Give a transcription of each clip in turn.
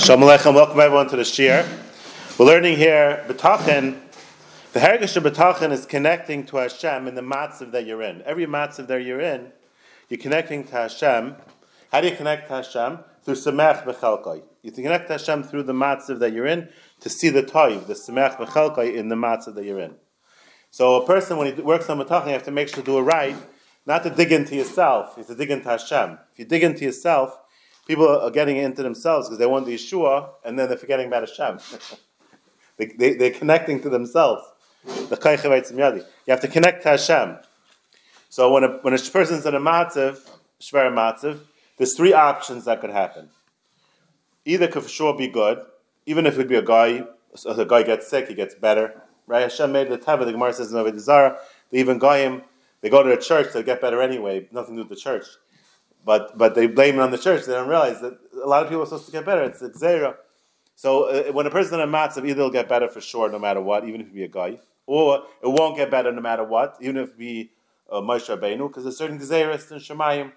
Shalom Aleichem, welcome everyone to the Shir. We're learning here, B'tachin, the Hergish of B'tachin is connecting to Hashem in the matzav that you're in. Every matzav that you're in, you're connecting to Hashem. How do you connect to Hashem? Through Samech B'chalkai. You connect to Hashem through the matzav that you're in to see the toiv, the Samech B'chalkai in the matzav that you're in. So a person, when he works on B'tachin, you have to make sure to do it right, not to dig into yourself, you to dig into Hashem. If you dig into yourself, people are getting into themselves because they want the Yeshua, and then they're forgetting about Hashem. they, they, they're connecting to themselves. The You have to connect to Hashem. So when a, when a person's in a matziv, shver matziv, there's three options that could happen. Either could for sure be good, even if it would be a guy, so the guy gets sick, he gets better. Right? Hashem made the teva. The Gemara says in Zarah, they even him. They go to the church, they get better anyway. Nothing to do with the church. But but they blame it on the church. They don't realize that a lot of people are supposed to get better. It's a So uh, when a person in a matzav, either will get better for sure, no matter what, even if he be a guy, or it won't get better no matter what, even if it be uh, Moshe Rabbeinu, because there's certain gzeras in Shemayim.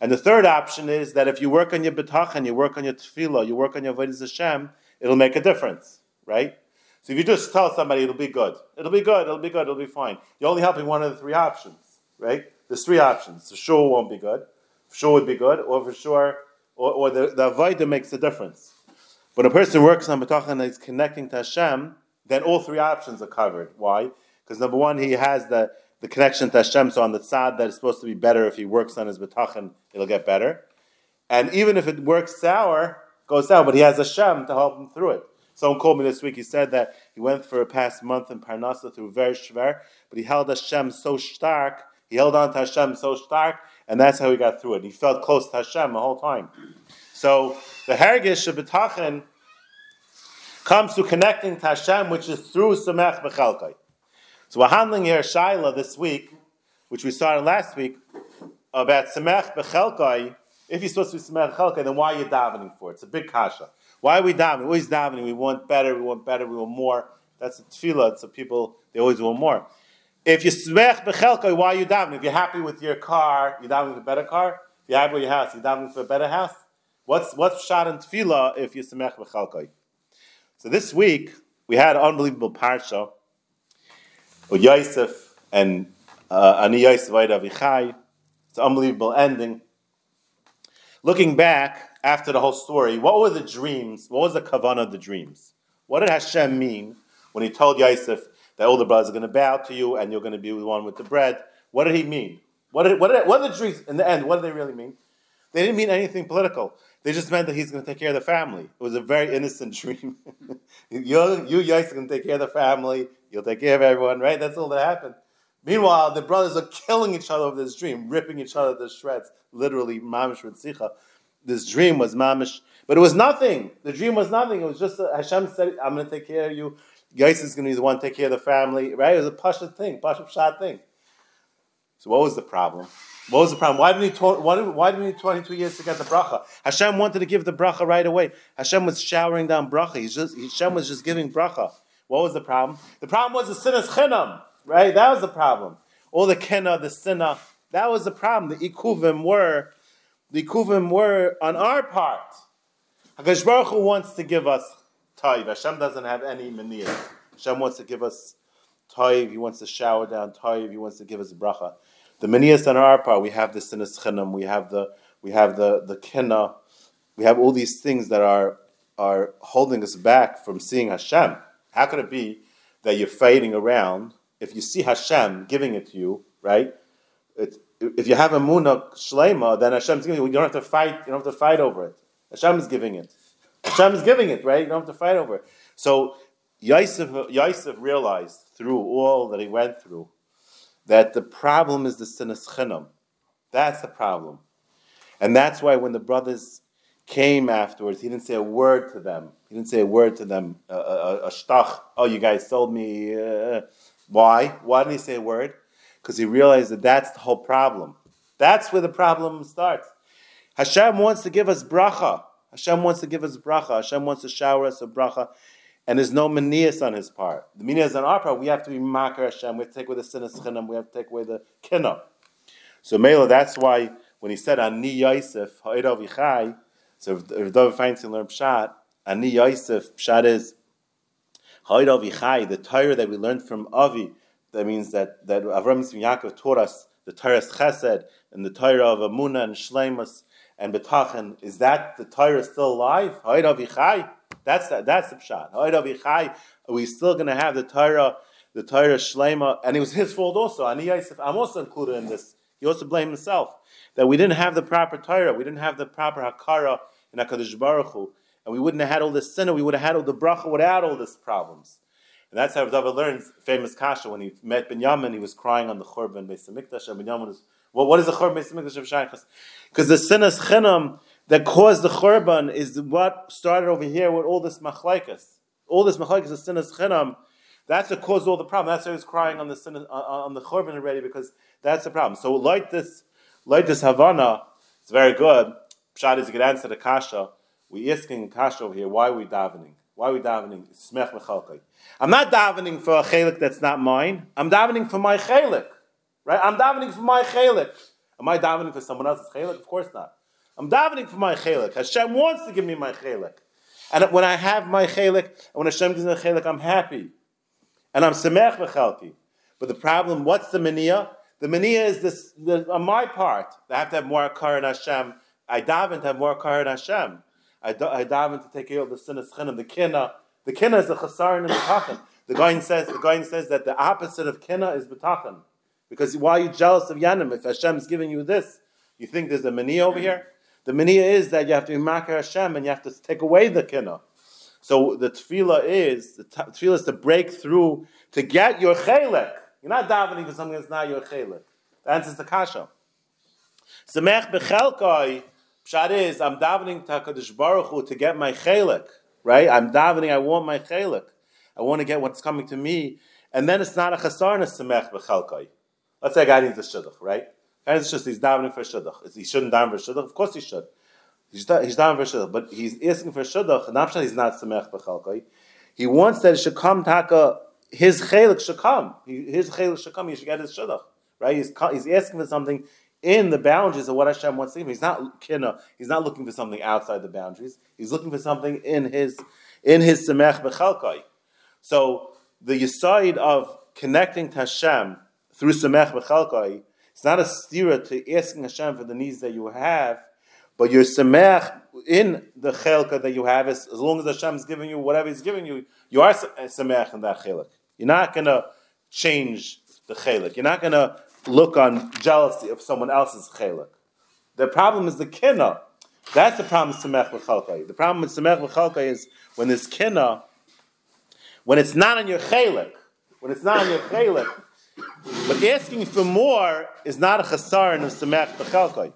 And the third option is that if you work on your betachan, you work on your tefillah, you work on your avodas Hashem, it'll make a difference, right? So if you just tell somebody it'll be good, it'll be good, it'll be good, it'll be fine. You're only helping one of the three options, right? There's three options. For sure won't be good, sure would be good, or for sure, or, or the, the makes a difference. When a person works on betachan and is connecting to Hashem, then all three options are covered. Why? Because number one, he has the, the connection to Hashem, so on the side that is supposed to be better if he works on his betachan, it'll get better. And even if it works sour, goes sour, but he has Hashem to help him through it. Someone called me this week. He said that he went for a past month in Parnasa through very shver, but he held Hashem so stark. He held on to Hashem so stark, and that's how he got through it. He felt close to Hashem the whole time. So the Hergish of B'tachin comes to connecting to Hashem, which is through Samech B'chalkai. So we're handling here Shaila this week, which we started last week, about Samech B'chalkai. If you're supposed to be Samech B'chalkai, then why are you davening for it? It's a big kasha. Why are we davening? We're always davening. We want better, we want better, we want more. That's a tefillah. So people, they always want more. If you smech bechelkai, why are you davening? If you're happy with your car, you're davening for a better car. If you're happy with your house, you're davening for a better house. What's what's shot in tefillah if you smech bechelkai? So this week we had an unbelievable parsha with Yosef and uh, Ani Yosef Avichai. It's an unbelievable ending. Looking back, after the whole story, what were the dreams? What was the kavanah of the dreams? What did Hashem mean when he told Yosef the brothers are going to bow to you and you're going to be the one with the bread? What did he mean? What did, what did, what did the dreams, in the end, what did they really mean? They didn't mean anything political. They just meant that he's going to take care of the family. It was a very innocent dream. you, you, Yosef, are going to take care of the family. You'll take care of everyone, right? That's all that happened. Meanwhile, the brothers are killing each other over this dream, ripping each other to shreds, literally, mamish with this dream was mamish, but it was nothing. The dream was nothing. It was just a, Hashem said, "I'm going to take care of you." Yosef is going to be the one to take care of the family, right? It was a pasha thing, pasha shot thing. So what was the problem? What was the problem? Why didn't he? Why, did, why didn't he 22 years to get the bracha? Hashem wanted to give the bracha right away. Hashem was showering down bracha. He's just Hashem was just giving bracha. What was the problem? The problem was the sinas chinam, right? That was the problem. All the kena, the sinna, that was the problem. The ikuvim were the kuvim were on our part. Hakadosh Baruch Hu wants to give us taiv. Hashem doesn't have any maniyah. Hashem wants to give us taiv. He wants to shower down taiv. He wants to give us bracha. The maniyahs on our part. We have the sinas chinam. We have the we have the the kina. We have all these things that are are holding us back from seeing Hashem. How could it be that you're fighting around if you see Hashem giving it to you, right? It's, if you have a muna shlema, then Hashem's giving it. You don't have to fight. You don't have to fight over it. Hashem is giving it. Hashem is giving it, right? You don't have to fight over it. So Yosef, Yosef realized through all that he went through that the problem is the sinas. That's the problem, and that's why when the brothers came afterwards, he didn't say a word to them. He didn't say a word to them. A, a, a shtach. Oh, you guys told me. Uh, why? Why didn't he say a word? because he realized that that's the whole problem. That's where the problem starts. Hashem wants to give us bracha. Hashem wants to give us bracha. Hashem wants to shower us with bracha. And there's no manias on his part. The manias on our part, we have to be makar Hashem. We have to take away the sinas chinam. We have to take away the kinna. So Mela, that's why when he said Ani Yosef Ha'irav Yichai, so if David Feinstein learned Pshat, Ani Yosef, Pshat is, the Torah that we learned from Avi, that means that, that Avram Yitzchak Yaakov taught us the Torah Chesed and the Torah of Amunah and Shleimus and Betachin. Is that the Torah still alive? That's the, that's the pshat. Are we still going to have the Torah, the Torah Shlema? And it was his fault also. I'm also included in this. He also blamed himself that we didn't have the proper Torah, we didn't have the proper Hakara in Hakadosh Baruch Hu, and we wouldn't have had all this sin, we would have had all the bracha without all these problems. And that's how David learns famous kasha when he met Binyamin, he was crying on the Churban Beis Hamikdash, and Binyamin was, well, what is the Churban of? Because the sinas chinam that caused the Churban is what started over here with all this machlaikas. All this machlaikas, the sinas chinam, that's what caused all the problem. That's why he's crying on the sin, uh, on the Churban already, because that's the problem. So like this, like this Havana, it's very good. Pshat is a good answer to kasha. We asking kasha over here, why are we davening? Why are we davening? Smech. I'm not davening for a chelik that's not mine. I'm davening for my chelik. Right? I'm davening for my chelik. Am I davening for someone else's chelik? Of course not. I'm davening for my chelik. Hashem wants to give me my chelik. And when I have my chelik, when Hashem gives me a chelik, I'm happy. And I'm semech mechalki. But the problem, what's the mania? The mania is this, the, on my part. I have to have more akar in Hashem. I daven to have more akar in Hashem. I, I daven to take care of the sinas chinim, the kina. The kina is the chasarin and the tachan. The guy says the guy says that the opposite of kina is betachan. Because why are you jealous of Yanim? If Hashem is giving you this, you think there's a mania over here? The mania is that you have to be Hashem and you have to take away the kina. So the tefillah is the tefillah is to break through to get your chelik. You're not davening for something that's not your chelik. The answer is the kasha. Semech bechelkoi Pshat is, I'm davening to HaKadosh Baruch Hu to get my chelik, right? I'm davening, I want my chelik. I want to get what's coming to me. And then it's not a chasarna semech b'chalkai. Let's say a guy needs a shidduch, right? Guy needs a shidduch, he's davening for a shidduch. He shouldn't daven for a shidduch? Of course he should. He's, da- he's davening for a shidduch, but he's asking for a shidduch, not he's not semech b'chalkai. He wants that it should come taka, his chelik should come. his chelik should come, he should get his shidduch, right? He's, he's asking for something in the boundaries of what Hashem wants to give him. He's not kina, he's not looking for something outside the boundaries. He's looking for something in his in his semech bechalkai. So the yisaid of connecting to Hashem through semech bechalkai, it's not a stira to asking Hashem for the needs that you have, but your semech in the chelka that you have is as long as Hashem is giving you whatever He's giving you, you are semech uh, in that chelik. You're not gonna change the chelik. You're not gonna look on jealousy of someone else's chelik. The problem is the kina. That's the problem with Samech L'chalkai. The problem with Samech L'chalkai is when there's kina, when it's not on your chelik, when it's not on your chelik, but asking for more is not a chasar in Samech L'chalkai.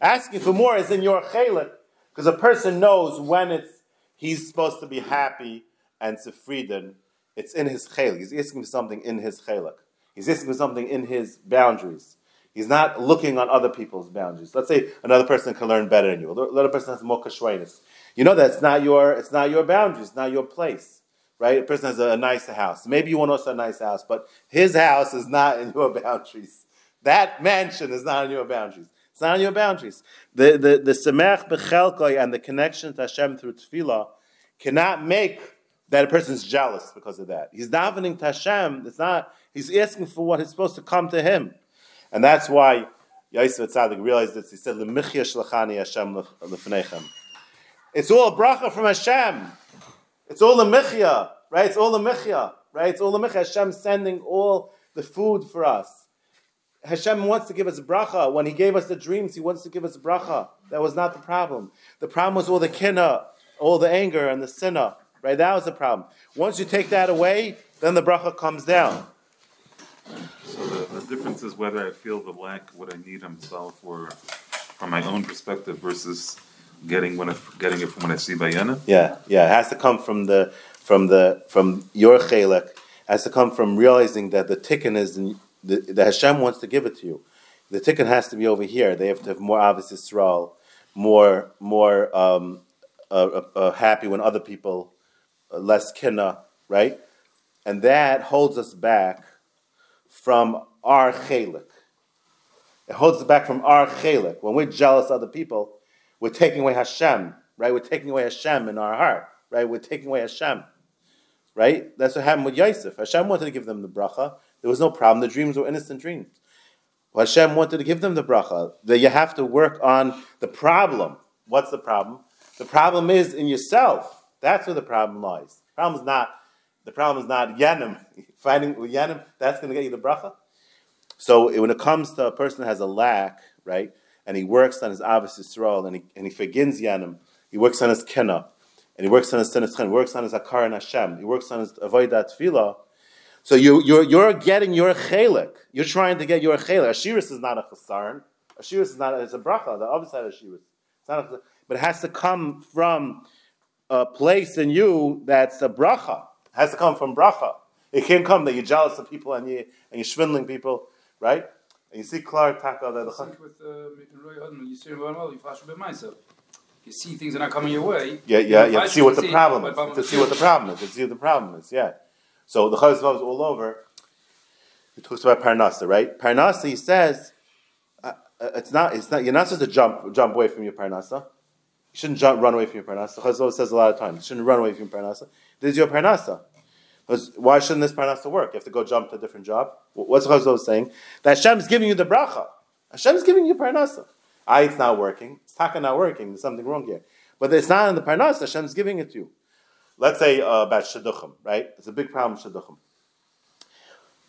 Asking for more is in your chelik, because a person knows when it's he's supposed to be happy and sefriden. It's in his chelik. He's asking for something in his chelik. He's asking for something in his boundaries. He's not looking on other people's boundaries. Let's say another person can learn better than you. Another person has more kashwainus. You know that it's not your it's not your boundaries, it's not your place. Right? A person has a, a nice house. Maybe you want also a nice house, but his house is not in your boundaries. That mansion is not in your boundaries. It's not in your boundaries. The the the semech bechelkoi and the connection to Hashem through tefillah cannot make that a person is jealous because of that. He's davening to Hashem. It's not He's asking for what is supposed to come to him. And that's why Yosef Tzadik realized this. He said, L'michya shlachani Hashem l'fnechem. It's all a bracha from Hashem. It's all the michya, right? It's all the michya, right? It's all the michya. Hashem sending all the food for us. Hashem wants to give us bracha. When He gave us the dreams, He wants to give us bracha. That was not the problem. The problem was all the kina, all the anger and the sinna, right? That was the problem. Once you take that away, then the bracha comes down. So the, the difference is whether I feel the lack, what I need himself, or from my own perspective versus getting when I, getting it from when I see Bayana. Yeah, yeah, it has to come from the from the from your chelek. Has to come from realizing that the tikkun is in, the, the Hashem wants to give it to you. The tikkun has to be over here. They have to have more obvious Yisrael, more more um, uh, uh, happy when other people uh, less kinna, right? And that holds us back from our chelik. It holds us back from our chelik. When we're jealous of other people, we're taking away Hashem. right? We're taking away Hashem in our heart, right? We're taking away Hashem, right? That's what happened with Yosef. Hashem wanted to give them the bracha. There was no problem. The dreams were innocent dreams. Hashem wanted to give them the bracha. That you have to work on the problem. What's the problem? The problem is in yourself. That's where the problem lies. The problem is not the problem is not yanim. Finding yanim, that's going to get you the bracha. So when it comes to a person that has a lack, right, and he works on his Avis Yisrael, and he, and he forgins yanim, he works on his kena, and he works on his he works on his akar and Hashem, he works on his avodah tefillah. So you, you're, you're getting your chelik. You're trying to get your chelik. Ashiris is not a chasaran. Ashiris is not, a, it's a bracha, the other side of Ashiris. It's not a, but it has to come from a place in you that's a bracha. It has to come from bracha. It can't come that you're jealous of people and, you, and you're swindling people, right? And you see Clark Taka that the with uh, you see you see things are not coming your way. Yeah, yeah, yeah. to see what the problem is. To see what the problem is. To see what the problem is. Yeah. So the Chazal is all over. He talks about Parnasa, right? Parnasa, he says, uh, uh, it's not. It's not. You're not supposed to jump jump away from your Parnasa. You shouldn't jump, run away from your Parnasa. The Chazal says a lot of times, you shouldn't run away from your Parnasa. This is your Parnasa. Why shouldn't this Parnasa work? You have to go jump to a different job. What's Chazal saying? That Hashem is giving you the bracha. Hashem is giving you Parnasa. I, it's not working. It's taka not working. There's something wrong here. But it's not in the Parnasa. Is giving it to you. Let's say uh, about Shidduchim, right? It's a big problem, Shidduchim.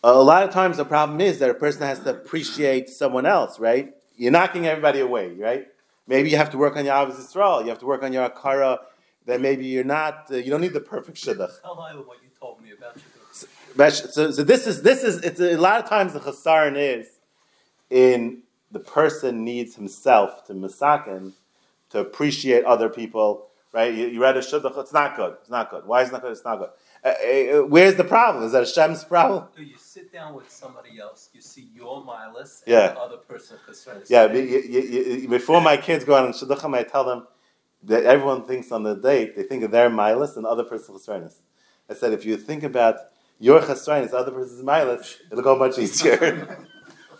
Uh, a lot of times the problem is that a person has to appreciate someone else, right? You're knocking everybody away, right? Maybe you have to work on your Avos. You have to work on your Akara. That maybe you're not. Uh, you don't need the perfect shidduch. Told me about shidduch. So, so, this is this is it's a, a lot of times the chasaron is in the person needs himself to misakin to appreciate other people. Right? You, you read a shidduch. It's not good. It's not good. Why is it not good? It's not good. Uh, uh, where's the problem? Is that a Hashem's problem? Do you sit down with somebody else, you see your milas and yeah. the other person Yeah, you, you, before my kids go out on Shidduchim, I tell them that everyone thinks on the date, they think of their milas and the other person's chesronis. I said, if you think about your chesronis, the other person's milas, it'll go much easier.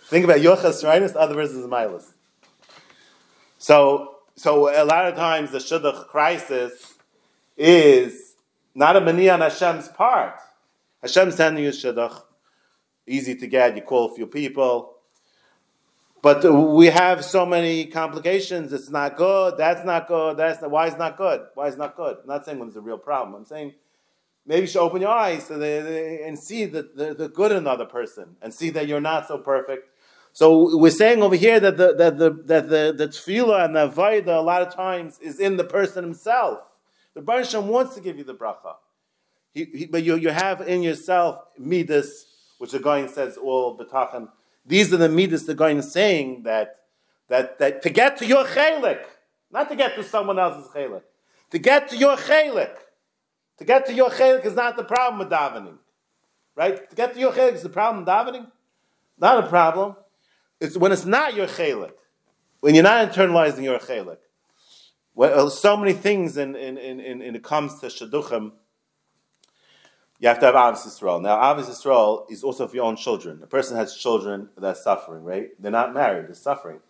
think about your chesronis, the other person's milas. So, so a lot of times the Shidduch crisis is not a mani on Hashem's part. Hashem's sending you shidduch, easy to get. You call a few people, but we have so many complications. It's not good. That's not good. That's not, why is not good. Why is not good? I'm not saying when it's a real problem. I'm saying maybe you should open your eyes and see the, the, the, good in another person and see that you're not so perfect. So we're saying over here that the that the that the, the tefillah and the avodah a lot of times is in the person himself. The Baruch wants to give you the bracha. He, he, but you, you have in yourself midas, which the Goyin says all betachan. These are the midas the Goyin is saying that, that, that to get to your chelik, not to get to someone else's chelik, to get to your chelik. To get to your chelik is not the problem with davening. Right? To get to your chelik is the problem with davening? Not a problem. It's when it's not your chelik. When you're not internalizing your chelik. Well, uh, so many things in, in, in, in, in it comes to Shadduchim, you have to have Avis Yisrael. Now, Avis Yisrael is also for your own children. A person has children that are suffering, right? They're not married, they're suffering.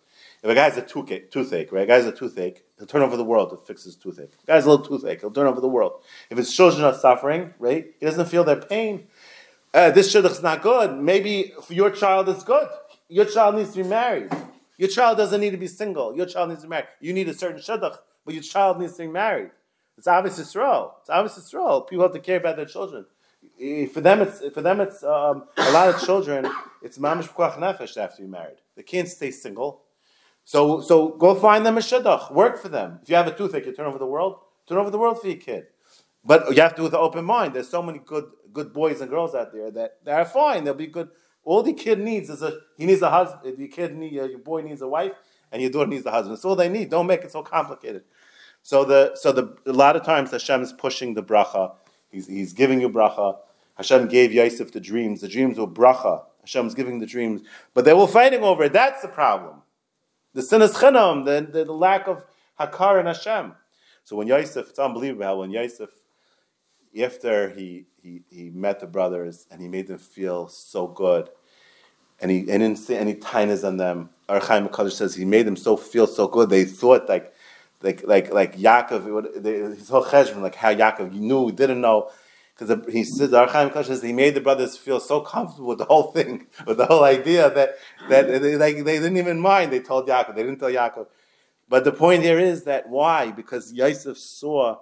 If a guy has a toothache, right? A guy has a toothache, he'll turn over the world to fix his toothache. A guy has a little toothache, he'll turn over the world. If his children are suffering, right? He doesn't feel their pain. Uh, this is not good. Maybe for your child it's good. Your child needs to be married. Your child doesn't need to be single. Your child needs to be married. You need a certain shidduch but your child needs to be married. It's obvious Yisrael. It's obvious Yisrael. People have to care about their children. For them, it's for them, it's um, a lot of children. It's mamish p'kuach nefesh to have to be married. They can't stay single. So, so go find them a shidduch. Work for them. If you have a toothache, you turn over the world. Turn over the world for your kid. But you have to with an open mind. There's so many good good boys and girls out there that they are fine. They'll be good. All the kid needs is a he needs a husband. Your kid need, uh, your boy needs a wife and your daughter needs a husband. That's all they need. Don't make it so complicated. So the so the a lot of times Hashem is pushing the bracha. He's, he's giving you bracha. Hashem gave Yosef the dreams. The dreams were bracha. Hashem is giving the dreams, but they were fighting over it. That's the problem. The sin is chinam, the, the, the lack of hakar and Hashem. So when Yosef, it's unbelievable how when Yosef, after he, he, he met the brothers and he made them feel so good, and he, and didn't see any tinus on them, Ohr HaChaim Hakadosh says he made them so feel so good. They thought like like like like Yaakov, his whole cheshbon, like how Yaakov knew, didn't know, because he says the Ohr HaChaim Hakadosh says he made the brothers feel so comfortable with the whole thing, with the whole idea that that they, like they didn't even mind. They told Yaakov, they didn't tell Yaakov. But the point here is that why? Because Yosef saw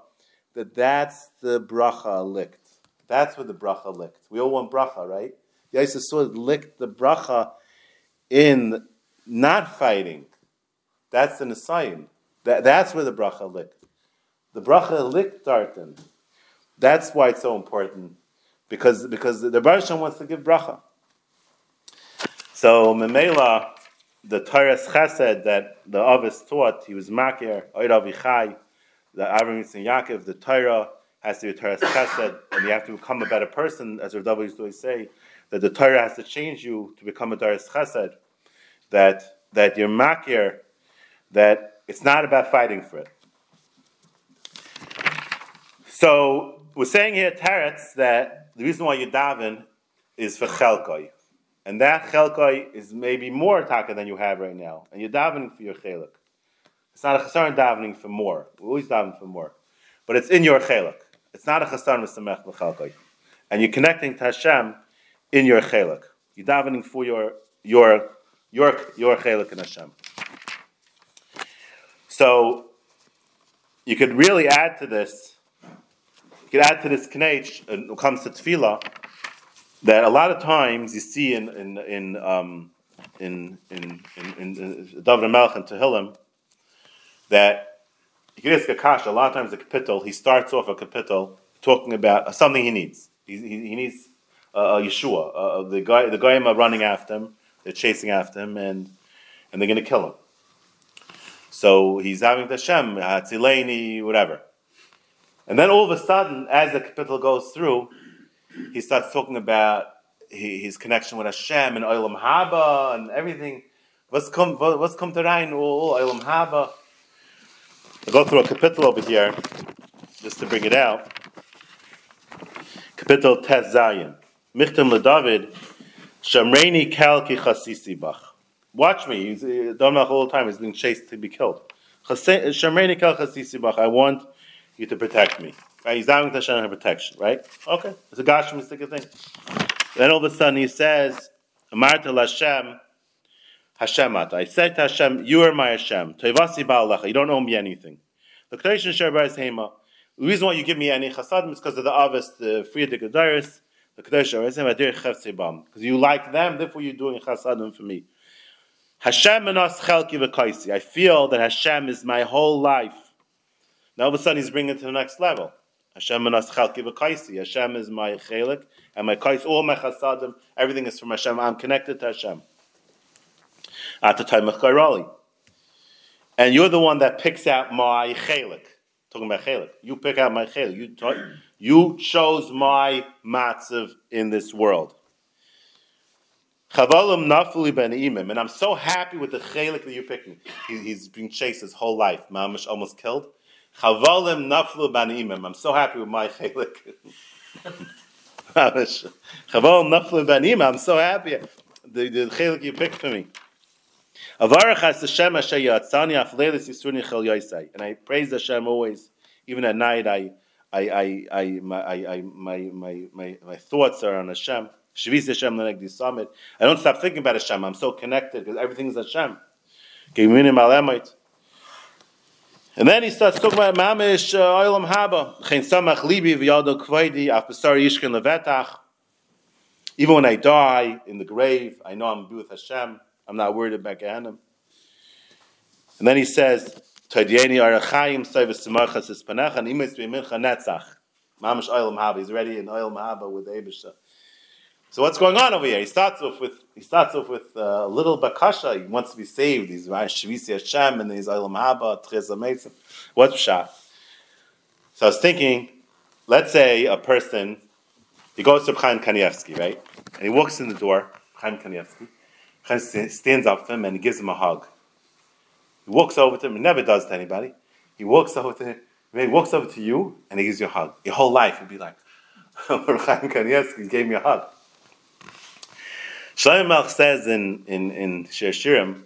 that that's the bracha licked. That's what the bracha licked. We all want bracha, right? Yosef saw it licked the bracha in not fighting. That's the Nisayan. That, that's where the bracha licked. The bracha licked Tartan. That's why it's so important. Because, because the Baruch wants to give bracha. So, Memela, the Torah's chesed that the Avis taught, he was makir, Oid Avichai, the Avram Yitzhak Yaakov, the Torah has to be a Torah's chesed, and you have to become a better person, as Rav David used always say, that the Torah has to change you to become a Torah's chesed, that, that you're makir, that it's not about fighting for it. So we're saying here, Teretz, that the reason why you daven is for chelkoi. And that chelkoi is maybe more taka than you have right now. And you're davening for your chelik. It's not a chasar davening for more. We always daven for more. But it's in your chelik. It's not a chasar v'samech b'chelkoi. And you're connecting to Hashem in your chelik. You're davening for your your your your chelik in Hashem. So you could really add to this. You could add to this knech when it comes to tefillah that a lot of times you see in in in um, in in in, in, in David Melech and Tehillim that you can ask a kasha. A lot of times the kapitel he starts off a kapitel talking about something he needs. He, he, he needs uh, Yeshua. Uh, the guy the goyim are running after him. They're chasing after him and and they're going to kill him. So he's having the Hashem, Hatzileni, whatever. And then all of a sudden, as the kapitel goes through, he starts talking about his connection with Hashem and Olam Haba and everything. What's come, to Rhein? Oh, Olam Haba. I'll go through a kapitel over here, just to bring it out. Kapitel Tes Zayin. Michtam LeDavid, Shamreini Kalki Chasisi Bach. Watch me. He's uh, Domnach all the time. He's being chased to be killed. Shamreini Kal Chasisi Bach. I want you to protect me. Right? He's down to Hashem for protection, right? Okay. It's a gashmistic thing. Then all of a sudden he says, Amarta Hashem, Hashemat. I said to Hashem, You are my Hashem. You don't owe me anything. The Kedushin Sherbar Hema. The reason why you give me any chasadim is because of the Avis, the Frierdik Adaris, the Hema, because you like them, therefore you're doing chasadim for me. Hashem menas chelki v'kaisi. I feel that Hashem is my whole life. Now all of a sudden he's bringing it to the next level. Hashem. Hashem is my chelik and my kais. All my chasadim, everything is from Hashem. I'm connected to Hashem. At the time of Kairali. And you're the one that picks out my chelik. Talking about chelik. You pick out my chelik. You, ta- you chose my matzav in this world. Chavalim nafuli ben imim, and I'm so happy with the chelik that you're picking. He, he's been chased his whole life. Mamish almost killed. Chavalim naflu ben imim. I'm so happy with my chelik. Chavalim naflu ben imim. I'm so happy. The, the chelik you picked for me. Avarach has Hashem asher yatzani afleilis yisruni chel yosai. And I praise Hashem always, even at night. I, I, I, I, my, I, my, my, my, my thoughts are on Hashem. Shvis Hashem Leneg Disamit. I don't stop thinking about Hashem. I'm so connected because everything's Hashem. Geminim Alemite. And then he starts talking about Mamish uh, Oilam Haba. Chen Samach Libi V'Yado Kvaidi Af Yishkin Levetach. Even when I die in the grave, I know I'm be with Hashem. I'm not worried about Gehenna. And then he says, Tadieni Arachayim Sayvis Simachas Ispanach and Imes B'Mincha Netzach. Mamish Oilam Haba. He's already in Oilam Haba with Abisha. So what's going on over here? He starts off with he starts off with a uh, little bakasha. He wants to be saved. He's Shvisi Hashem and he's Olam Haba. What's pshat? So I was thinking, let's say a person he goes to Chaim Kanievsky, right? And he walks in the door, Chaim Kanievsky. Chaim stands up to him and he gives him a hug. He walks over to him. He never does to anybody. He walks over to him. He walks over to you and he gives you a hug. Your whole life you'd be like, Chaim Kanievsky gave me a hug. Shlomo says in in in Shir Shirim,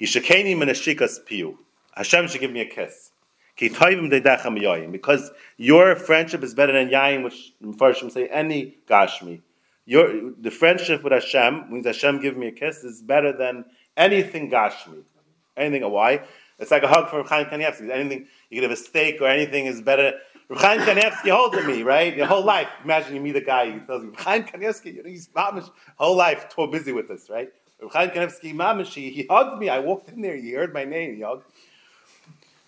Yishakeni menashikas piu. Hashem should give me a kiss. Because your friendship is better than yayin, which Mepharshim say any gashmi. Your the friendship with Hashem means Hashem give me a kiss is better than anything gashmi. Anything a why? It's like a hug from Chaim Kanievsky. Anything you can have a steak or anything is better. Chaim Kanievsky holds to me, right? Your whole life. Imagine you meet a guy, he tells you, Chaim Kanievsky, you know, he's mamish, whole life, too busy with this, right? Chaim Kanievsky, mamish, he, he hugged me. I walked in there, he heard my name, he hugged.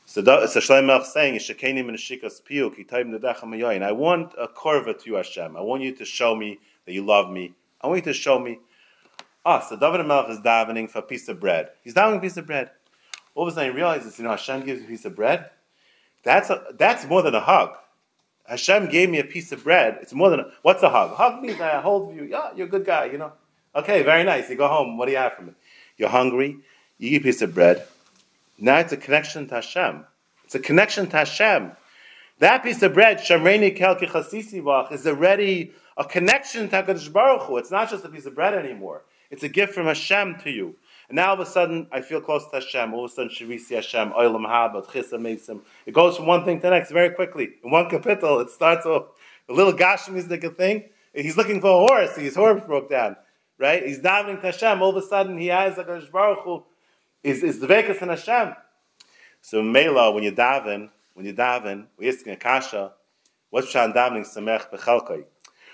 So, so Shlomo Melech saying, "Yishakenim and Shikas Piu, Kitayim Nedechem Mayoyin." I want a korva to you, Hashem. I want you to show me that you love me. I want you to show me. Ah, so David Melech is davening for a piece of bread. He's davening a piece of bread. All of a sudden, he realizes, you know, Hashem gives a piece of bread. That's a, that's more than a hug. Hashem gave me a piece of bread. It's more than a, what's a hug? A hug means I hold you. Yeah, you're a good guy. You know. Okay, very nice. You go home. What do you have from it? You're hungry. You eat a piece of bread. Now it's a connection to Hashem. It's a connection to Hashem. That piece of bread, Shamreni Kelki Chasisi is already a connection to HaKadosh Baruch Hu. It's not just a piece of bread anymore. It's a gift from Hashem to you. And now all of a sudden, I feel close to Hashem. All of a sudden, Shavisi Hashem, Oilam. It goes from one thing to the next very quickly. In one kapitel, it starts off a little Gashmistic thing. He's looking for a horse. His horse broke down. Right? He's davening to Hashem. All of a sudden, he has HaKadosh Baruch Hu. Is, is the Vekas in Hashem. So Mela, when you daven, when you daven, we're asking a kasha, what's Shan davening samech bechalkai?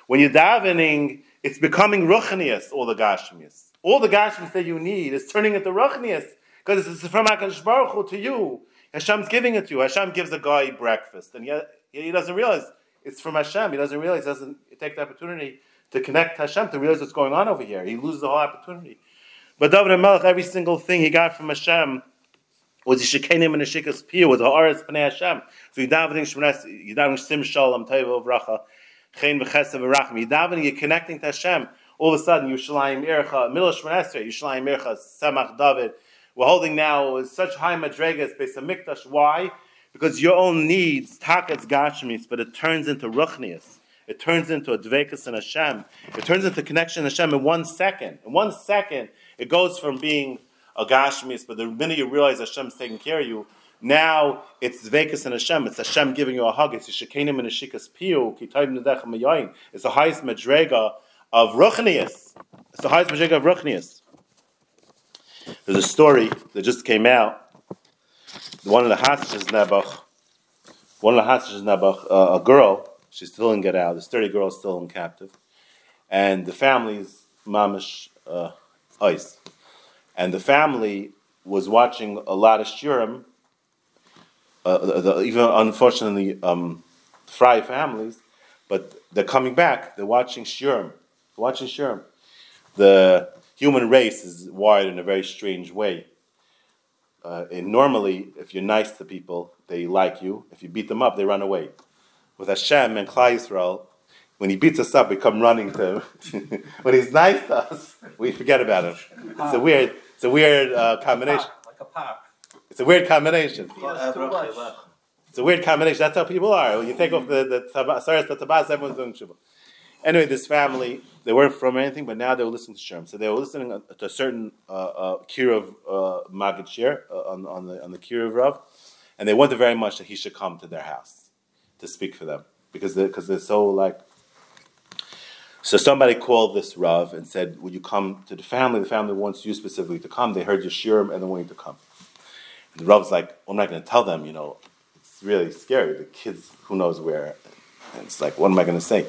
When you're davening, it's becoming ruchnius, all the gashmias. All the gashmias that you need is turning into ruchnius, because it's from HaKadosh Baruch Hu to you. Hashem's giving it to you. Hashem gives a guy breakfast, and yet he doesn't realize it's from Hashem. He doesn't realize, doesn't take the opportunity to connect to Hashem, to realize what's going on over here. He loses the whole opportunity. But David Melech, every single thing he got from Hashem was the shekenim and the shikas pia, was haaretz b'nei Hashem. So you davening shmones, you davening sim shalom teva vracha, chen v'chesed v'rachim. Davening, you're connecting to Hashem. All of a sudden, Yushalayim Ircha, Milah Shmones, Yushalayim Ircha, Semach David. We're holding now such high madregas based on mikdash. Why? Because your own needs takats gashmis, but it turns into ruchnias. It turns into a dvekas and Hashem. It turns into connection to Hashem in one second. In one second, it goes from being a gashmis, but the minute you realize Hashem's taking care of you, now it's dvekas and Hashem. It's Hashem giving you a hug. It's Yishakenim and Nedechem Mayoyin. It's the highest madrega of ruchnias. It's the highest madrega of ruchnias. There's a story that just came out. One of the hostages Nebuch, one of the hostages Nebuch, uh, a girl, she still didn't get out. This 30 girl is still in captive. And the family's mamish uh, ice. And the family was watching a lot of shurim, uh, the, the, even unfortunately, um, fry families, but they're coming back, they're watching shurim. Watching shurim. The human race is wired in a very strange way. Uh, and normally, if you're nice to people, they like you. If you beat them up, they run away. With Hashem and Klal Yisrael, when he beats us up, we come running to him. when he's nice to us, we forget about him. It's a weird, it's a weird uh, combination. Like a park. It's a weird combination. Feels too much. It's a weird combination. That's how people are. When you take off the the tabas, sorry, the tabas, everyone's doing shuvah. Anyway, this family, they weren't from anything, but now they were listening to Sherm. So they were listening to a certain uh, uh, Kirov uh, Shir uh, on, on the on the Kirov Rav, and they wanted very much that he should come to their house to speak for them because they, because they're so like. So somebody called this Rav and said, "Would you come to the family? The family wants you specifically to come. They heard your shirim and they want you to come." And the Rav's like, well, "I'm not going to tell them. You know, it's really scary. The kids, who knows where." And it's like, "What am I going to say?"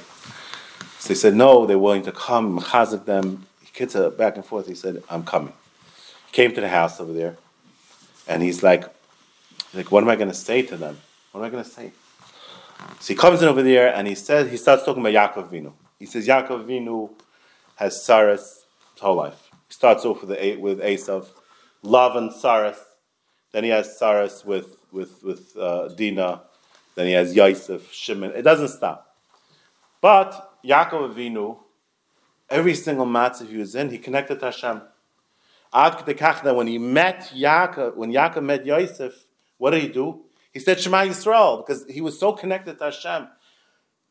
So they said, no, they're willing to come, machazik them. Kids are back and forth. He said, I'm coming. Came to the house over there, and he's like, like, what am I going to say to them? What am I going to say? So he comes in over there, and he says, he starts talking about Yaakov Avinu. He says, Yaakov Avinu has Saras his whole life. He starts off with, the, with Esav, love and Saras. Then he has Saras with, with, with uh, Dina. Then he has Yosef, Shimon. It doesn't stop. But Yaakov Avinu, every single matzah he was in, he connected to Hashem. Ad that when he met Yaakov, when Yaakov met Yosef, what did he do? He said Shema Yisrael because he was so connected to Hashem.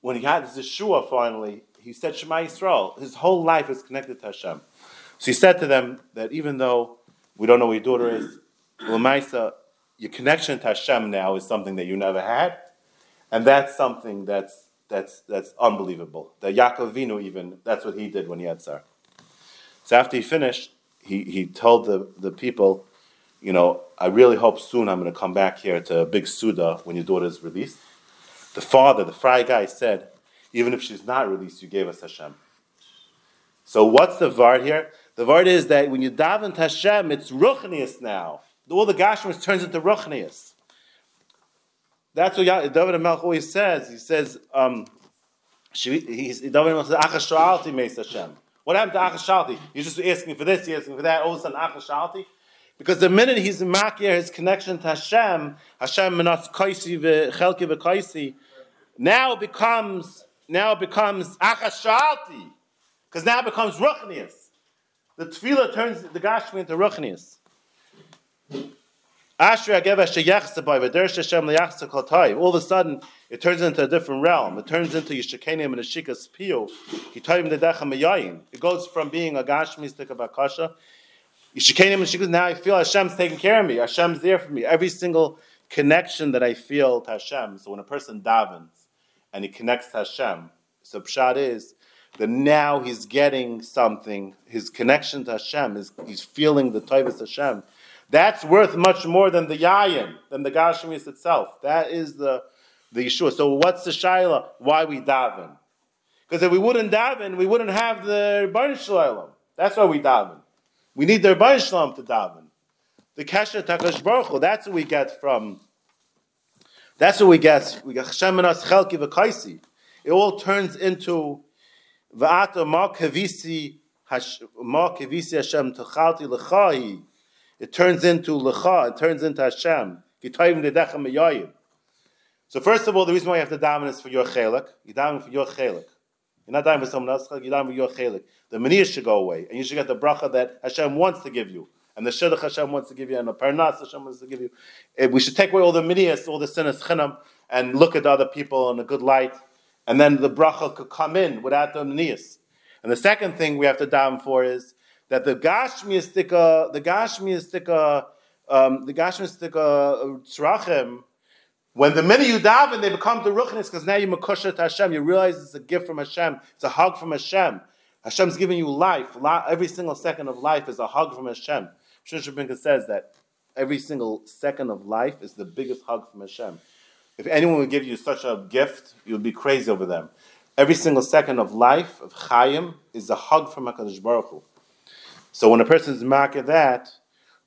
When he had his Yeshua finally, he said Shema Yisrael. His whole life is connected to Hashem. So he said to them that even though we don't know who your daughter is, Lamaisa, your connection to Hashem now is something that you never had, and that's something that's that's that's unbelievable. The Yaakov even that's what he did when he had Sarah. So after he finished, he, he told the, the people, you know, I really hope soon I'm going to come back here to a big Suda when your daughter is released. The father, the fry guy, said, even if she's not released, you gave us Hashem. So what's the vard here? The vard is that when you daven to Hashem, it's ruchnius now. All the gashmis turns into ruchnius. That's what David Melech always says. He says, um, David Melech says, Achashralti meis Hashem. What happened to Achashalti? He's just asking for this, he's asking for that. All of a sudden, Achashalti. Because the minute he's makir his connection to Hashem, Hashem menas kaisi v'chelki v'kaisi, now it becomes now it becomes Achashalti. Because now it becomes Ruchnius. The tefillah turns the gashmi into Ruchnius. All of a sudden, it turns into a different realm. It turns into Yishikenim and Ashikas Piyu. It goes from being a Gashmistic of Akasha. Yishikenim and Ashikas, now I feel Hashem's taking care of me. Hashem's there for me. Every single connection that I feel to Hashem. So when a person davens and he connects to Hashem, so Pshat is that now he's getting something, his connection to Hashem, is, he's feeling the Taivas Hashem that's worth much more than the yayin, than the gashmis itself. That is the the Yeshua. So what's the shaila? Why we daven? Because if we wouldn't daven, we wouldn't have the Rebbeinu Shalom. That's why we daven. We need the Rebbeinu Shalom to daven. The Kesher Takash Baruch that's what we get from. That's what we get. We get Hashem and us Chelki v'Kaisi. It all turns into Kavisi Ma Kavisi Hashem Tachalti L'Chahi. It turns into Lecha, it turns into Hashem. So first of all, the reason why you have to daven is for your chelik. You daven for your chelik. You're not davening for someone else. You daven for your chelik. The maniyah should go away, and you should get the bracha that Hashem wants to give you, and the shidduch Hashem wants to give you, and the parnas Hashem wants to give you. Eh, we should take away all the maniyahs, all the sinas chinam, and look at other people in a good light, and then the bracha could come in without the maniyahs. And the second thing we have to daven for is that the Gashmiistika, the Gashmiistika, um, the Gashmiistika Tzrachim, when the many you daven, they become the ruchnis because now you're makusha to Hashem. You realize it's a gift from Hashem. It's a hug from Hashem. Hashem's giving you life. Every single second of life is a hug from Hashem. Shushabinka says that every single second of life is the biggest hug from Hashem. If anyone would give you such a gift, you would be crazy over them. Every single second of life, of Chaim, is a hug from HaKadosh Baruch Hu. So when a person is marked that,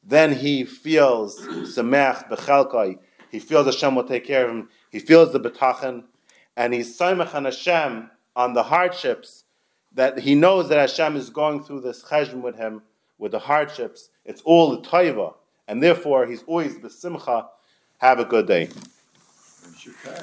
then he feels semech bechelkai. He feels Hashem will take care of him. He feels the betachan, and he's saimach on Hashem on the hardships that he knows that Hashem is going through this cheshm with him, with the hardships. It's all the taiva, and therefore he's always besimcha. Have a good day.